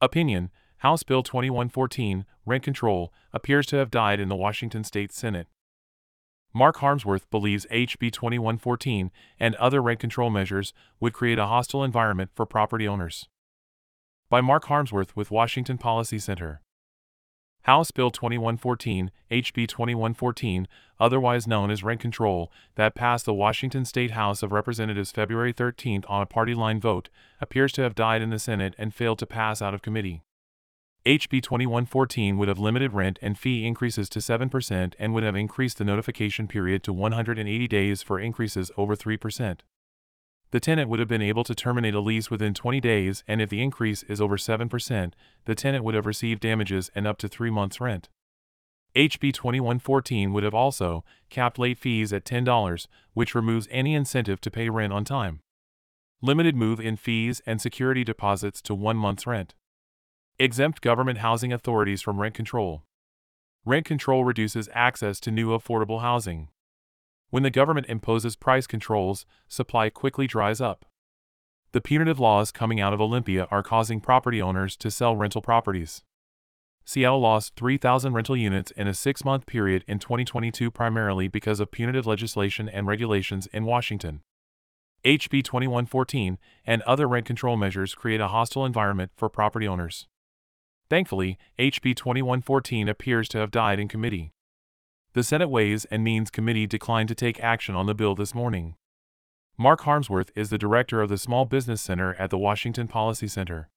Opinion House Bill 2114, Rent Control, appears to have died in the Washington State Senate. Mark Harmsworth believes HB 2114 and other rent control measures would create a hostile environment for property owners. By Mark Harmsworth with Washington Policy Center. House Bill 2114, HB 2114, otherwise known as rent control, that passed the Washington State House of Representatives February 13 on a party line vote, appears to have died in the Senate and failed to pass out of committee. HB 2114 would have limited rent and fee increases to 7% and would have increased the notification period to 180 days for increases over 3% the tenant would have been able to terminate a lease within 20 days, and if the increase is over 7%, the tenant would have received damages and up to three months' rent. HB 2114 would have also capped late fees at $10, which removes any incentive to pay rent on time. Limited move in fees and security deposits to one month's rent. Exempt government housing authorities from rent control. Rent control reduces access to new affordable housing. When the government imposes price controls, supply quickly dries up. The punitive laws coming out of Olympia are causing property owners to sell rental properties. Seattle lost 3,000 rental units in a six month period in 2022 primarily because of punitive legislation and regulations in Washington. HB 2114 and other rent control measures create a hostile environment for property owners. Thankfully, HB 2114 appears to have died in committee. The Senate Ways and Means Committee declined to take action on the bill this morning. Mark Harmsworth is the director of the Small Business Center at the Washington Policy Center.